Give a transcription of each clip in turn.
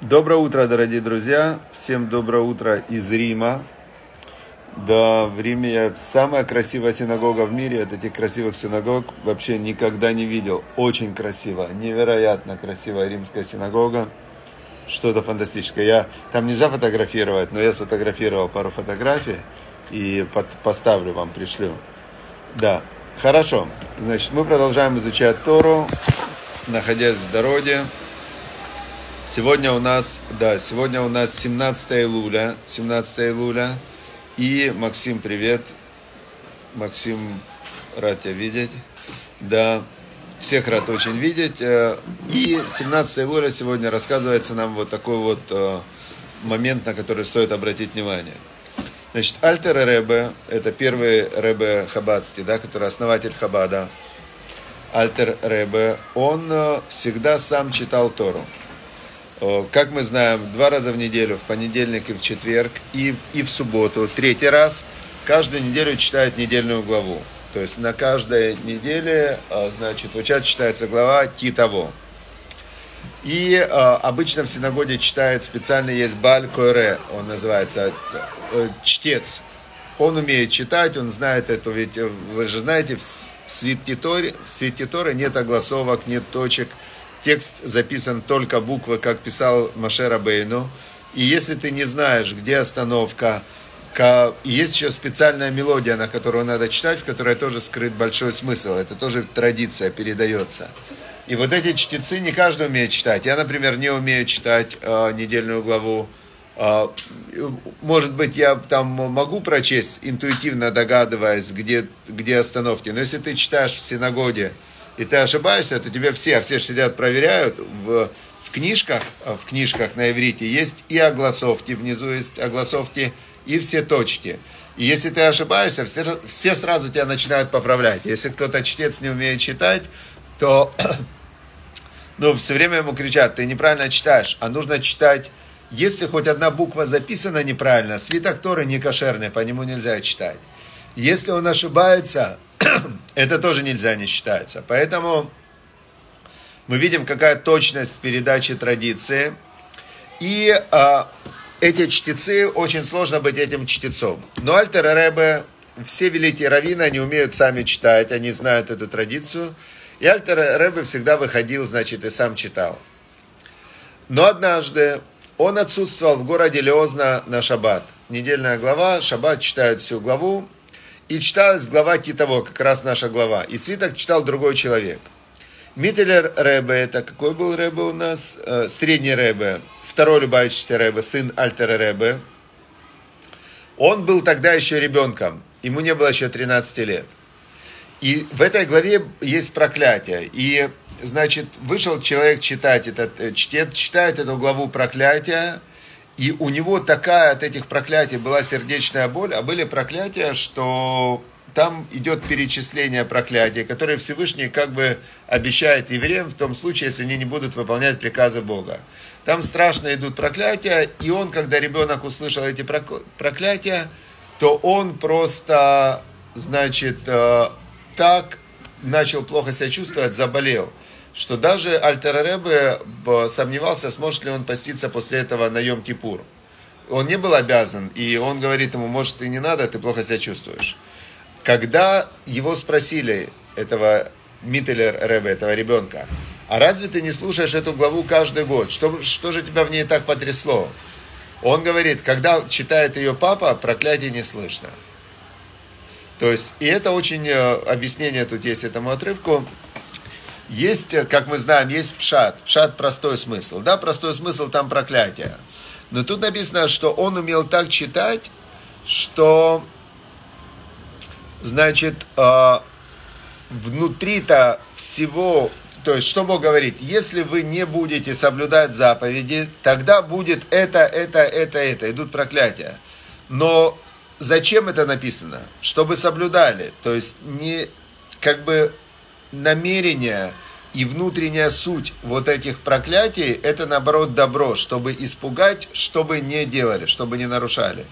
Доброе утро, дорогие друзья. Всем доброе утро из Рима. Да, в Риме самая красивая синагога в мире. Это таких красивых синагог вообще никогда не видел. Очень красиво, невероятно красивая римская синагога. Что-то фантастическое. Я, там нельзя фотографировать, но я сфотографировал пару фотографий и под, поставлю вам, пришлю. Да, хорошо. Значит, мы продолжаем изучать Тору, находясь в дороге. Сегодня у нас, да, сегодня у нас 17 июля, 17 июля. И Максим, привет. Максим, рад тебя видеть. Да, всех рад очень видеть. Э, и 17 июля сегодня рассказывается нам вот такой вот э, момент, на который стоит обратить внимание. Значит, Альтер Ребе, это первый Ребе Хабадский, да, который основатель Хабада. Альтер Ребе, он э, всегда сам читал Тору. Как мы знаем, два раза в неделю, в понедельник и в четверг, и, и в субботу, третий раз, каждую неделю читает недельную главу. То есть на каждой неделе, а, значит, в чат читается глава Титово. И э, обычно в синагоге читает специально есть Баль Койре, он называется, э, чтец. Он умеет читать, он знает эту, ведь вы же знаете, в свитке Торы, в свитке Торы нет огласовок, нет точек, текст записан только буквы, как писал Машера Бейну. И если ты не знаешь, где остановка, есть еще специальная мелодия, на которую надо читать, в которой тоже скрыт большой смысл. Это тоже традиция передается. И вот эти чтецы не каждый умеет читать. Я, например, не умею читать э, недельную главу. Э, может быть, я там могу прочесть, интуитивно догадываясь, где, где остановки. Но если ты читаешь в синагоге, и ты ошибаешься, то тебе все, все сидят, проверяют, в, в книжках, в книжках на иврите есть и огласовки, внизу есть огласовки, и все точки. И если ты ошибаешься, все, все сразу тебя начинают поправлять. Если кто-то чтец не умеет читать, то ну, все время ему кричат, ты неправильно читаешь, а нужно читать, если хоть одна буква записана неправильно, свиток Торы не кошерный, по нему нельзя читать. Если он ошибается, это тоже нельзя не считается. Поэтому мы видим, какая точность передачи традиции. И а, эти чтецы, очень сложно быть этим чтецом. Но Альтер Ребе, все великие раввины, они умеют сами читать, они знают эту традицию. И Альтер Ребе всегда выходил, значит, и сам читал. Но однажды он отсутствовал в городе Леозна на шаббат. Недельная глава, шаббат читают всю главу, и читалась глава Титово, как раз наша глава. И свиток читал другой человек. Миттелер Ребе, это какой был Ребе у нас? Э, средний Ребе, второй Любавичский Ребе, сын Альтера Ребе. Он был тогда еще ребенком, ему не было еще 13 лет. И в этой главе есть проклятие. И, значит, вышел человек читать этот, э, чтец, читает эту главу проклятия, и у него такая от этих проклятий была сердечная боль, а были проклятия, что там идет перечисление проклятий, которые Всевышний как бы обещает евреям в том случае, если они не будут выполнять приказы Бога. Там страшно идут проклятия, и он, когда ребенок услышал эти проклятия, то он просто, значит, э, так начал плохо себя чувствовать, заболел что даже Альтер сомневался, сможет ли он поститься после этого на Йом-Кипур. Он не был обязан, и он говорит ему, может, и не надо, ты плохо себя чувствуешь. Когда его спросили, этого Миттелер Ребе, этого ребенка, а разве ты не слушаешь эту главу каждый год? Что, что же тебя в ней так потрясло? Он говорит, когда читает ее папа, проклятие не слышно. То есть, и это очень э, объяснение тут есть этому отрывку. Есть, э, как мы знаем, есть пшат. Пшат простой смысл. Да, простой смысл там проклятие. Но тут написано, что он умел так читать, что, значит, э, внутри-то всего, то есть, что Бог говорит, если вы не будете соблюдать заповеди, тогда будет это, это, это, это, идут проклятия. Но зачем это написано? Чтобы соблюдали. То есть, не, как бы, намерение и внутренняя суть вот этих проклятий, это наоборот добро, чтобы испугать, чтобы не делали, чтобы не нарушали.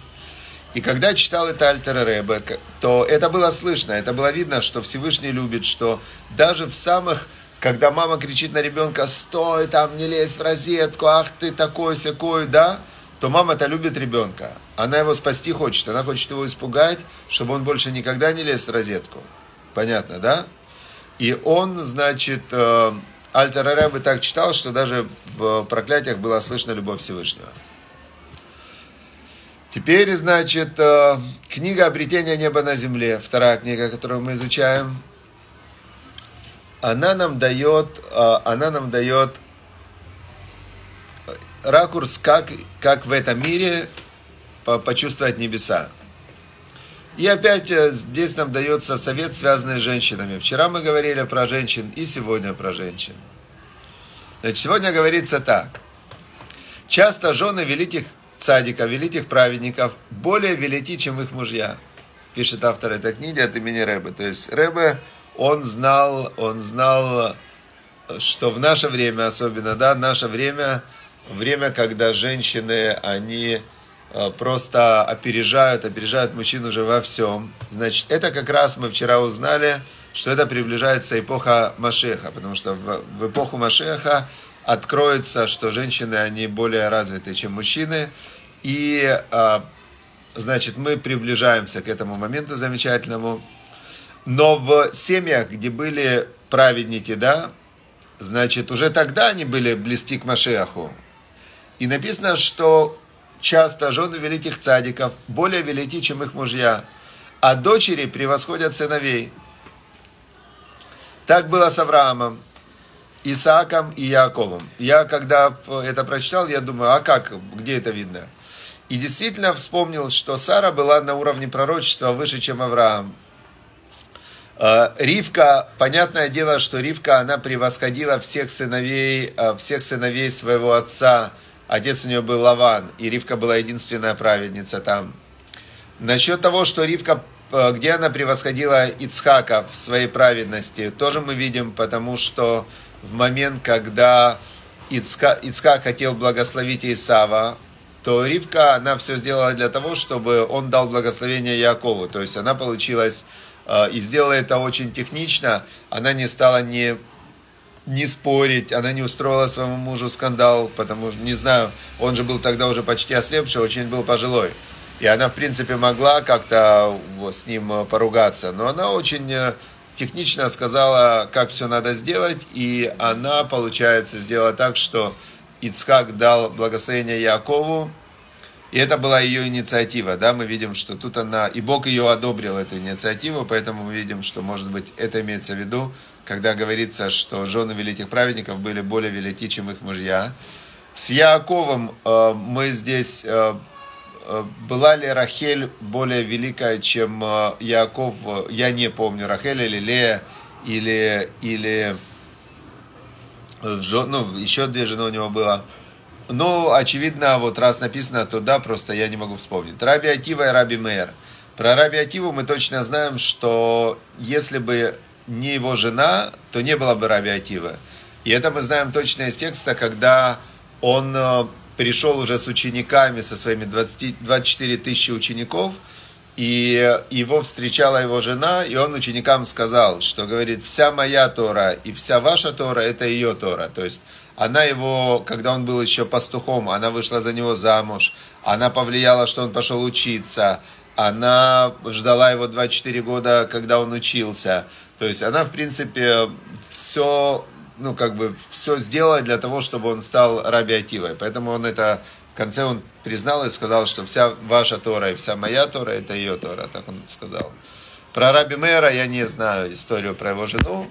И когда читал это Альтер Ребе, то это было слышно, это было видно, что Всевышний любит, что даже в самых когда мама кричит на ребенка, стой там, не лезь в розетку, ах ты такой секой, да, то мама-то любит ребенка. Она его спасти хочет, она хочет его испугать, чтобы он больше никогда не лез в розетку. Понятно, да? И он, значит, э, Альтер Рэбе так читал, что даже в проклятиях было слышно любовь Всевышнего. Теперь, значит, э, книга «Обретение неба на земле», вторая книга, которую мы изучаем, она нам дает, э, она нам дает ракурс, как, как в этом мире почувствовать небеса. И опять э, здесь нам дается совет, связанный с женщинами. Вчера мы говорили про женщин и сегодня про женщин. Значит, сегодня говорится так. Часто жены великих цадиков, великих праведников более велики, чем их мужья. Пишет автор этой книги от имени Рэбе. То есть Рэбе, он знал, он знал, что в наше время особенно, да, наше время, время, когда женщины, они просто опережают, опережают мужчин уже во всем. Значит, это как раз мы вчера узнали, что это приближается эпоха Машеха, потому что в, в эпоху Машеха откроется, что женщины, они более развиты, чем мужчины, и, э, значит, мы приближаемся к этому моменту замечательному. Но в семьях, где были праведники, да, значит, уже тогда они были близки к Машеху. И написано, что часто жены великих цадиков более велики, чем их мужья, а дочери превосходят сыновей. Так было с Авраамом, Исааком и Яковом. Я, когда это прочитал, я думаю, а как, где это видно? И действительно вспомнил, что Сара была на уровне пророчества выше, чем Авраам. А, Ривка, понятное дело, что Ривка, она превосходила всех сыновей, а, всех сыновей своего отца, Отец у нее был Лаван, и Ривка была единственная праведница там. Насчет того, что Ривка, э, где она превосходила Ицхака в своей праведности, тоже мы видим, потому что в момент, когда Ицка, Ицхак хотел благословить Исава, то Ривка, она все сделала для того, чтобы он дал благословение Якову. То есть она получилась э, и сделала это очень технично. Она не стала не не спорить, она не устроила своему мужу скандал, потому что, не знаю, он же был тогда уже почти ослепший, очень был пожилой. И она, в принципе, могла как-то с ним э, поругаться, но она очень э, технично сказала, как все надо сделать, и она, получается, сделала так, что Ицхак дал благословение Якову, и это была ее инициатива, да, мы видим, что тут она, и Бог ее одобрил, эту инициативу, поэтому мы видим, что, может быть, это имеется в виду, когда говорится, что жены великих праведников были более велики, чем их мужья. С Яковом э, мы здесь, э, э, была ли Рахель более великая, чем э, Яков, я не помню, Рахель или Лея, или, или ну, еще две жены у него было. Ну, очевидно, вот раз написано, то да, просто я не могу вспомнить. Раби Атива и Раби Мейер. Про Раби Ативу мы точно знаем, что если бы не его жена, то не было бы Раби Атива. И это мы знаем точно из текста, когда он э, пришел уже с учениками, со своими 20, 24 тысячи учеников, и его встречала его жена, и он ученикам сказал, что говорит, вся моя Тора и вся ваша Тора, это ее Тора. То есть она его, когда он был еще пастухом, она вышла за него замуж, она повлияла, что он пошел учиться, она ждала его 24 года, когда он учился. То есть она, в принципе, все, ну, как бы, все сделала для того, чтобы он стал Раби Ативой. Поэтому он это, в конце он признал и сказал, что вся ваша Тора и вся моя Тора, это ее Тора, так он сказал. Про Раби Мэра я не знаю историю про его жену,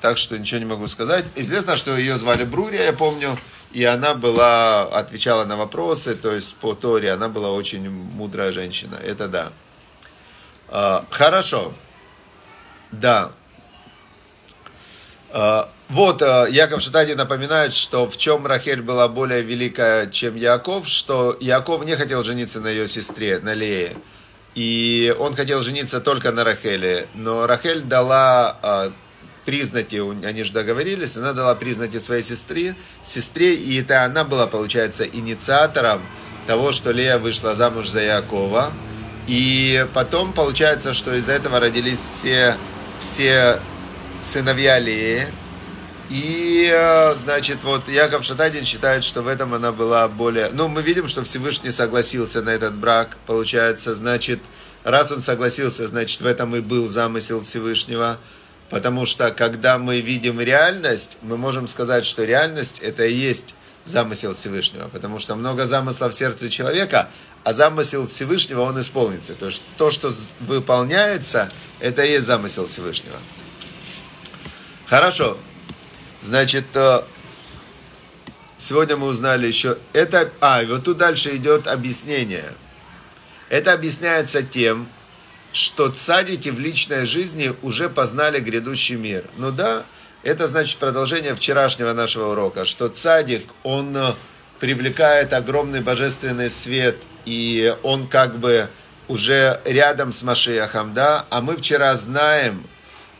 так что ничего не могу сказать. Известно, что ее звали Брурия, я помню, и она была, отвечала на вопросы, то есть по Торе, она была очень мудрая женщина, это да. А, хорошо, да, вот, а, Яков Шатади напоминает, что в чем Рахель была более великая, чем Яков, что Яков не хотел жениться на ее сестре, на Лее. И он хотел жениться только на Рахеле. Но Рахель дала а, признаки, они же договорились, она дала признаки своей сестре, сестре, и это она была, получается, инициатором того, что Лея вышла замуж за Якова. И потом получается, что из-за этого родились все, все сыновья Леи, И, э, значит, вот Яков Шатадин считает, что в этом она была более... Ну, мы видим, что Всевышний согласился на этот брак, получается, значит, раз он согласился, значит, в этом и был замысел Всевышнего, потому что, когда мы видим реальность, мы можем сказать, что реальность это и есть замысел Всевышнего, потому что много замыслов в сердце человека, а замысел Всевышнего, он исполнится. То есть то, что выполняется, это и есть замысел Всевышнего. Хорошо, Значит, э, сегодня мы узнали еще... Это, а, вот тут дальше идет объяснение. Это объясняется тем, что цадики в личной жизни уже познали грядущий мир. Ну да, это значит продолжение вчерашнего нашего урока, что цадик, он э, привлекает огромный божественный свет, и он как бы уже рядом с Машиахом, да, а мы вчера знаем,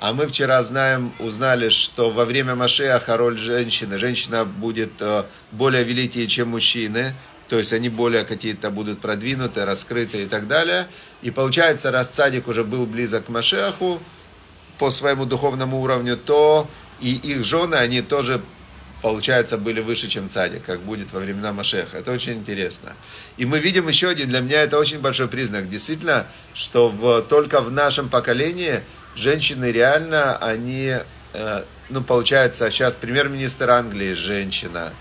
а мы вчера знаем, узнали, что во время Машеха роль женщины, женщина будет э, более великие, чем мужчины, то есть они более какие-то будут продвинуты, раскрыты и так далее. И получается, раз цадик уже был близок к Машеху по своему духовному уровню, то и их жены, они тоже получается, были выше, чем цадик, как будет во времена Машеха. Это очень интересно. И мы видим еще один, для меня это очень большой признак, действительно, что в, только в нашем поколении женщины реально, они, э, ну, получается, сейчас премьер-министр Англии женщина,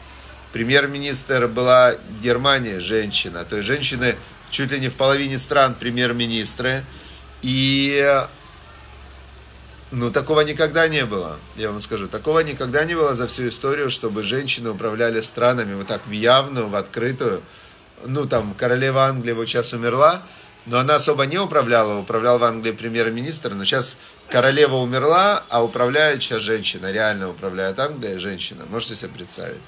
премьер-министр была Германия женщина, то есть женщины чуть ли не в половине стран премьер-министры, и ну, такого никогда не было, я вам скажу. Такого никогда не было за всю историю, чтобы женщины управляли странами вот так в явную, в открытую. Ну, там, королева Англии вот сейчас умерла, но она особо не управляла, управлял в Англии премьер-министр, но сейчас королева умерла, а управляет сейчас женщина, реально управляет Англией женщина, можете себе представить.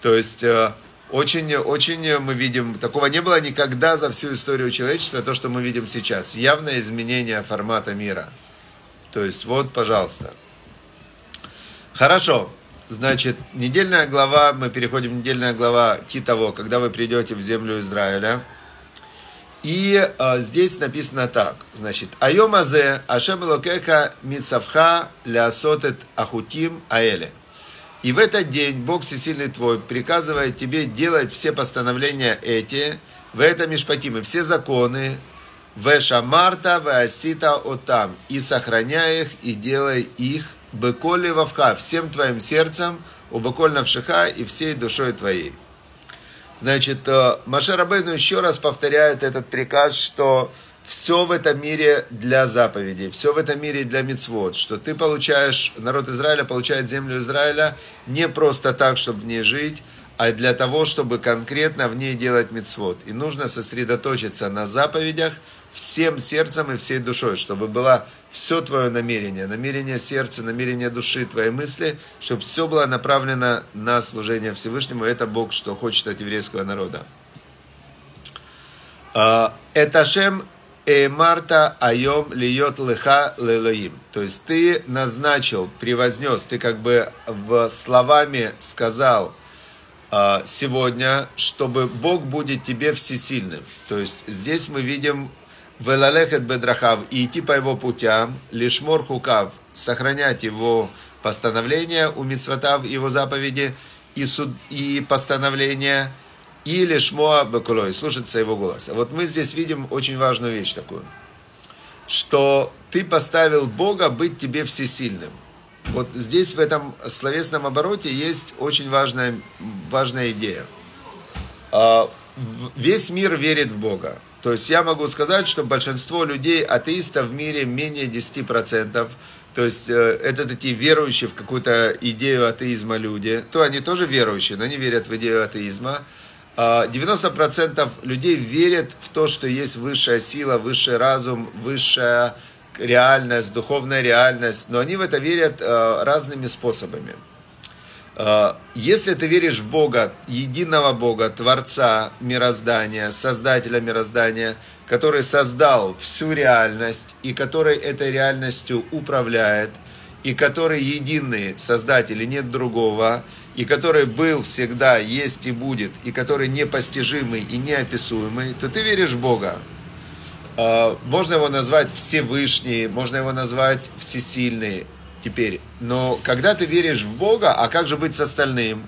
То есть, э, очень, очень мы видим, такого не было никогда за всю историю человечества, то, что мы видим сейчас. Явное изменение формата мира. То есть, вот, пожалуйста. Хорошо. Значит, недельная глава, мы переходим в недельная глава Китово, когда вы придете в землю Израиля. И а, здесь написано так, значит, Айом азе Ашем Локеха Мицавха Лясотет Ахутим Аэле. И в этот день Бог Всесильный твой приказывает тебе делать все постановления эти, в этом Мишпатимы, все законы, в Шамарта, в Асита Отам, и сохраняй их, и делай их, Беколи Вавха, всем твоим сердцем, у Беколь Навшиха и всей душой твоей. Значит, э, Маша Рабейну еще раз повторяет этот приказ, что все в этом мире для заповедей, все в этом мире для мицвод, что ты получаешь, народ Израиля получает землю Израиля не просто так, чтобы в ней жить, а для того, чтобы конкретно в ней делать мицвод. И нужно сосредоточиться на заповедях всем сердцем и всей душой, чтобы было все твое намерение, намерение сердца, намерение души, твои мысли, чтобы все было направлено на служение Всевышнему. Это Бог, что хочет от еврейского народа. А, это Шем Марта Айом Льет Леха Лелоим. То есть ты назначил, превознес, ты как бы в словами сказал – а, сегодня, чтобы Бог будет тебе всесильным. То есть здесь мы видим Велалехет бедрахав и идти по его путям, лишмор хукав, сохранять его постановления, у мицватав его заповеди и, суд, и постановления, и лишмоа бекулой, слушаться его голоса. Вот мы здесь видим очень важную вещь такую, что ты поставил Бога быть тебе всесильным. Вот здесь, в этом словесном обороте, есть очень важная, важная идея. А, весь мир верит в Бога. То есть я могу сказать, что большинство людей, атеистов в мире менее 10%. То есть э, это такие верующие в какую-то идею атеизма люди. То они тоже верующие, но не верят в идею атеизма. 90% а, людей верят в то, что есть высшая сила, высший разум, высшая реальность, духовная реальность, но они в это верят э, разными способами. Э, если ты веришь в Бога, единого Бога, Творца мироздания, Создателя мироздания, который создал всю реальность и который этой реальностью управляет, и который единый Создатель и нет другого, и который был всегда, есть и будет, и который непостижимый и неописуемый, то ты веришь в Бога. А, можно его назвать Всевышний, можно его назвать Всесильный. Теперь. Но когда ты веришь в Бога, а как же быть с остальным?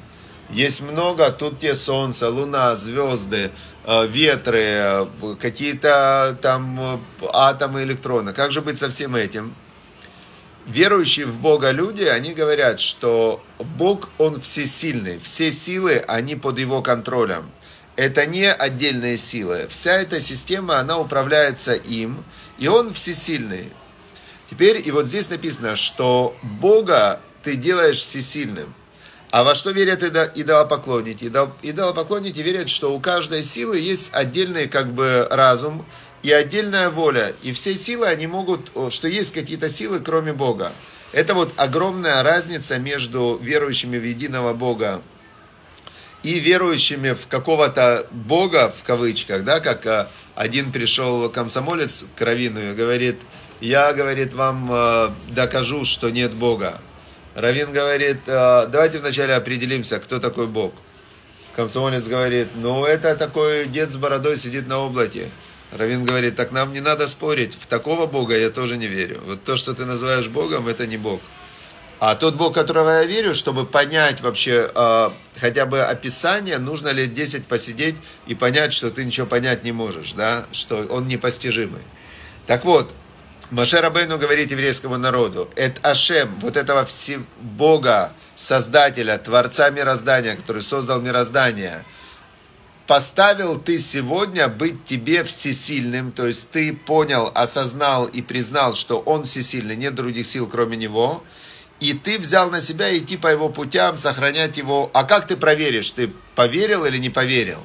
Есть много, тут те солнце, луна, звезды, э, ветры, э, какие-то там э, атомы, электроны. Как же быть со всем этим? Верующие в Бога люди, они говорят, что Бог, Он всесильный. Все силы, они под Его контролем. Это не отдельные силы. Вся эта система, она управляется им, и Он всесильный. Теперь, и вот здесь написано, что Бога ты делаешь всесильным. А во что верят идолопоклонники? Идолопоклонники верят, что у каждой силы есть отдельный как бы разум и отдельная воля. И все силы, они могут, что есть какие-то силы, кроме Бога. Это вот огромная разница между верующими в единого Бога и верующими в какого-то Бога, в кавычках, да, как э, один пришел комсомолец к Равину и говорит, я, говорит, вам э, докажу, что нет Бога. Равин говорит, «Э, давайте вначале определимся, кто такой Бог. Комсомолец говорит, ну это такой дед с бородой сидит на облаке. Равин говорит, так нам не надо спорить, в такого Бога я тоже не верю. Вот то, что ты называешь Богом, это не Бог. А тот Бог, которого я верю, чтобы понять вообще э, хотя бы описание, нужно лет 10 посидеть и понять, что ты ничего понять не можешь, да, что он непостижимый. Так вот, Маше Рабейну говорит еврейскому народу, это Ашем, вот этого все Бога, Создателя, Творца мироздания, который создал мироздание, поставил ты сегодня быть тебе всесильным, то есть ты понял, осознал и признал, что он всесильный, нет других сил, кроме него, и ты взял на себя идти по его путям, сохранять его. А как ты проверишь, ты поверил или не поверил?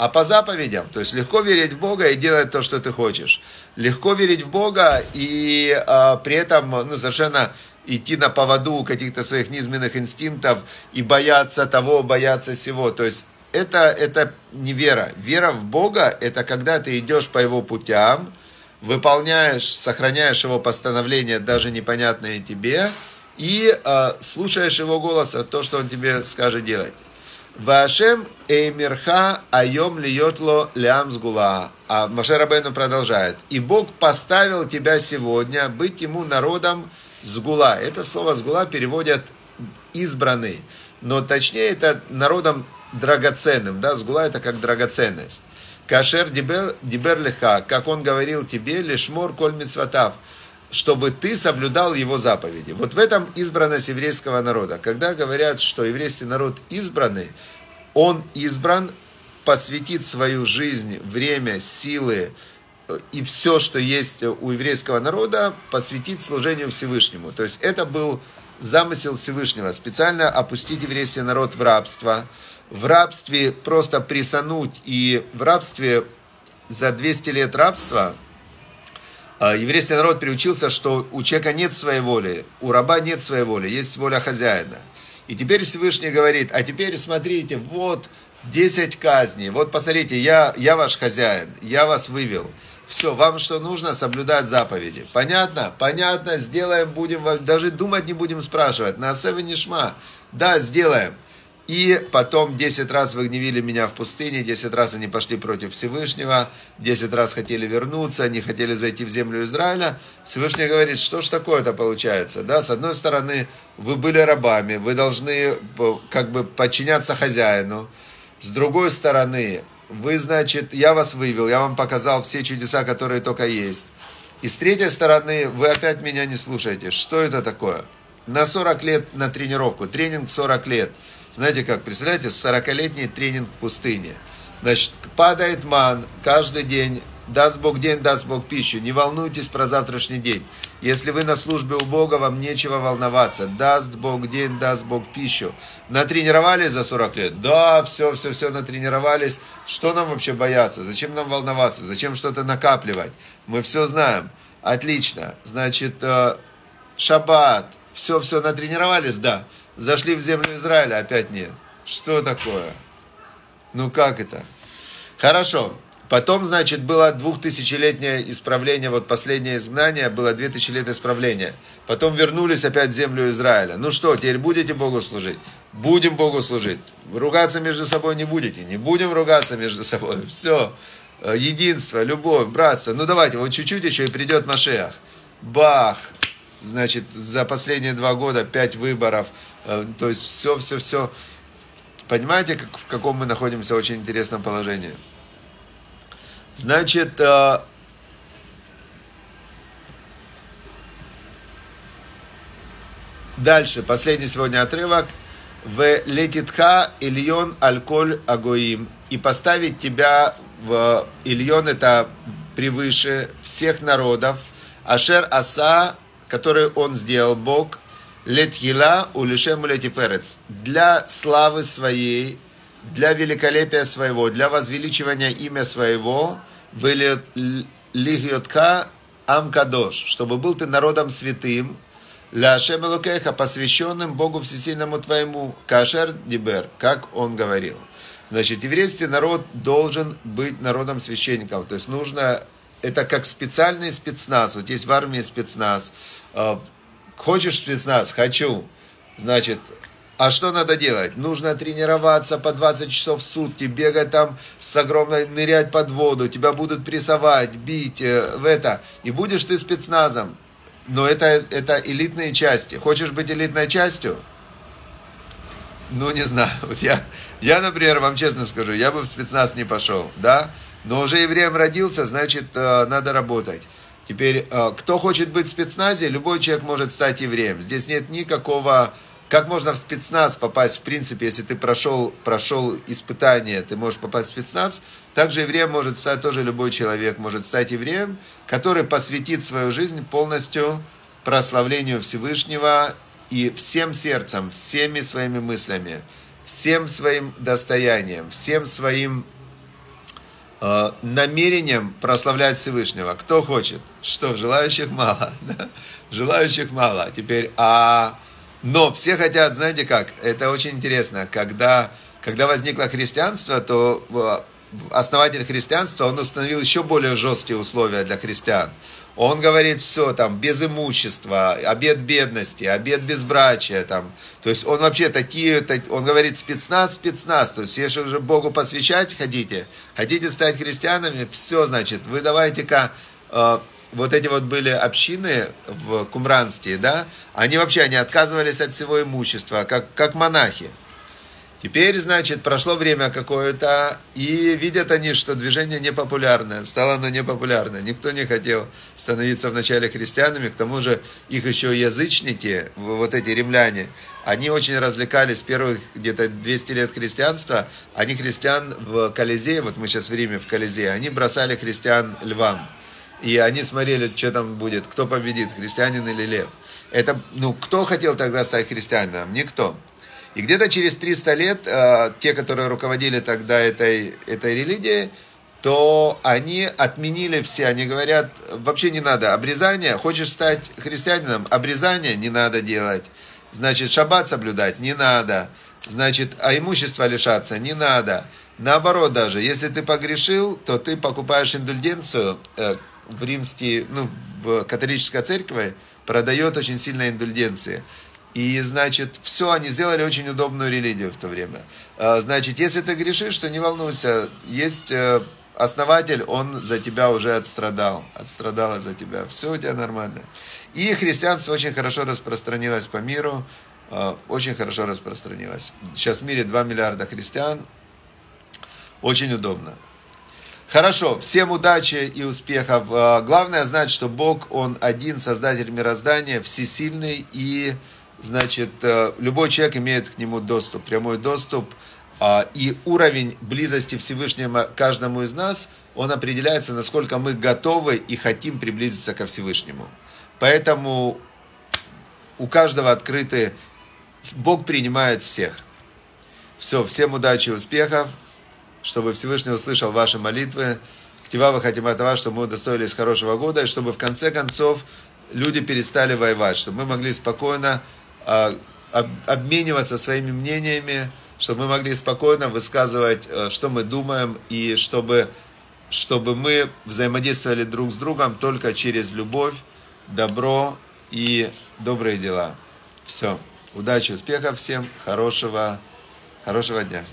А по заповедям. То есть легко верить в Бога и делать то, что ты хочешь. Легко верить в Бога и а, при этом ну, совершенно идти на поводу каких-то своих низменных инстинктов и бояться того, бояться всего. То есть это, это не вера. Вера в Бога – это когда ты идешь по Его путям, выполняешь, сохраняешь Его постановления, даже непонятные тебе, и э, слушаешь Его голос, то, что Он тебе скажет делать. Вашем эймирха айом льетло лям сгула. А Маше Рабейну продолжает. И Бог поставил тебя сегодня быть ему народом сгула. Это слово сгула переводят избранный. Но точнее это народом драгоценным. Да? Сгула это как драгоценность. Кашер дибер, дибер лиха, как он говорил тебе, лишмор коль мицватав чтобы ты соблюдал его заповеди. Вот в этом избранность еврейского народа. Когда говорят, что еврейский народ избранный, он избран посвятить свою жизнь, время, силы э, и все, что есть у еврейского народа, посвятить служению Всевышнему. То есть это был замысел Всевышнего, специально опустить еврейский народ в рабство, в рабстве просто присануть и в рабстве за 200 лет рабства – еврейский народ приучился, что у человека нет своей воли, у раба нет своей воли, есть воля хозяина. И теперь Всевышний говорит, а теперь смотрите, вот 10 казней, вот посмотрите, я, я ваш хозяин, я вас вывел. Все, вам что нужно, соблюдать заповеди. Понятно? Понятно, сделаем, будем, даже думать не будем спрашивать. На Асеве Нишма. Да, сделаем. И потом 10 раз вы гневили меня в пустыне, 10 раз они пошли против Всевышнего, 10 раз хотели вернуться, не хотели зайти в землю Израиля. Всевышний говорит, что ж такое-то получается? Да, с одной стороны, вы были рабами, вы должны э, как бы подчиняться хозяину. С другой стороны, вы, значит, я вас вывел, я вам показал все чудеса, которые только есть. И с третьей стороны, вы опять меня не слушаете. Что это такое? На 40 лет на тренировку, тренинг 40 лет – знаете как, представляете, 40-летний тренинг в пустыне. Значит, падает ман каждый день, даст Бог день, даст Бог пищу. Не волнуйтесь про завтрашний день. Если вы на службе у Бога, вам нечего волноваться. Даст Бог день, даст Бог пищу. Натренировались за 40 лет? Да, все, все, все натренировались. Что нам вообще бояться? Зачем нам волноваться? Зачем что-то накапливать? Мы все знаем. Отлично. Значит, э, шаббат. Все, все натренировались? Да. Зашли в землю Израиля, опять нет. Что такое? Ну как это? Хорошо. Потом, значит, было двухтысячелетнее исправление, вот последнее изгнание, было две тысячи лет исправления. Потом вернулись опять в землю Израиля. Ну что, теперь будете Богу служить? Будем Богу служить. Ругаться между собой не будете? Не будем ругаться между собой. Все. Единство, любовь, братство. Ну давайте, вот чуть-чуть еще и придет Машех. Бах! Значит, за последние два года пять выборов. Э, то есть все, все, все. Понимаете, как, в каком мы находимся очень интересном положении? Значит, э, дальше, последний сегодня отрывок. В летитха Ильон Альколь Агоим. И поставить тебя в Ильон, это превыше всех народов. Ашер Аса, который он сделал, Бог, Летхила Улишем Летиферец. Для славы своей, для великолепия своего, для возвеличивания имя своего, Лигиотка Амкадош, чтобы был ты народом святым, Ля Шемелукеха, посвященным Богу Всесильному твоему, Кашер Дибер, как он говорил. Значит, еврейский народ должен быть народом священников. То есть нужно, это как специальный спецназ. Вот есть в армии спецназ. А, хочешь спецназ? Хочу. Значит, а что надо делать? Нужно тренироваться по 20 часов в сутки, бегать там с огромной, нырять под воду, тебя будут прессовать, бить, э, в это. И будешь ты спецназом. Но это, это элитные части. Хочешь быть элитной частью? Ну, не знаю. Вот я, я, например, вам честно скажу, я бы в спецназ не пошел, да? Но уже евреем родился, значит, э, надо работать. Теперь, э, кто хочет быть в спецназе, любой человек может стать евреем. Здесь нет никакого как можно в спецназ попасть, в принципе, если ты прошел, прошел испытание, ты можешь попасть в спецназ, также евреем может стать тоже любой человек, может стать евреем, который посвятит свою жизнь полностью прославлению Всевышнего и всем сердцем, всеми своими мыслями, всем своим достоянием, всем своим э, намерением прославлять Всевышнего. Кто хочет? Что, желающих мало? Да? Желающих мало. Теперь, а но все хотят, знаете как, это очень интересно, когда, когда возникло христианство, то э, основатель христианства, он установил еще более жесткие условия для христиан. Он говорит все там, без имущества, обед бедности, обед безбрачия там. То есть он вообще такие, он говорит спецназ, спецназ. То есть если уже Богу посвящать хотите, хотите стать христианами, все, значит, вы давайте-ка э, вот эти вот были общины в Кумранские, да, они вообще, они отказывались от всего имущества, как, как монахи. Теперь, значит, прошло время какое-то, и видят они, что движение непопулярное, стало оно непопулярное. Никто не хотел становиться вначале христианами, к тому же их еще язычники, вот эти римляне, они очень развлекались первых где-то 200 лет христианства, они христиан в Колизее, вот мы сейчас в Риме в Колизее, они бросали христиан львам. И они смотрели, что там будет, кто победит, христианин или лев. Это, ну, кто хотел тогда стать христианином? Никто. И где-то через 300 лет э, те, которые руководили тогда этой, этой религией, то они отменили все, они говорят, вообще не надо обрезание, хочешь стать христианином, обрезание не надо делать, значит, шаббат соблюдать не надо, значит, а имущество лишаться не надо. Наоборот даже, если ты погрешил, то ты покупаешь индульгенцию, э, в римские, ну, в католической церкви продает очень сильные индульгенции. И, значит, все, они сделали очень удобную религию в то время. А, значит, если ты грешишь, то не волнуйся, есть э, основатель, он за тебя уже отстрадал, отстрадал за тебя, все у тебя нормально. И христианство очень хорошо распространилось по миру, а, очень хорошо распространилось. Сейчас в мире 2 миллиарда христиан, очень удобно. Хорошо, всем удачи и успехов. А, главное знать, что Бог, Он один, Создатель мироздания, всесильный, и, значит, э, любой человек имеет к Нему доступ, прямой доступ, а, и уровень близости Всевышнего каждому из нас, он определяется, насколько мы готовы и хотим приблизиться ко Всевышнему. Поэтому у каждого открыты, Бог принимает всех. Все, всем удачи и успехов чтобы Всевышний услышал ваши молитвы, Ктивава Хатиматова, чтобы мы удостоились хорошего года, и чтобы в конце концов люди перестали воевать, чтобы мы могли спокойно обмениваться своими мнениями, чтобы мы могли спокойно высказывать, э, что мы думаем, и чтобы, чтобы мы взаимодействовали друг с другом только через любовь, добро и добрые дела. Все. Удачи, успехов всем, хорошего, хорошего дня.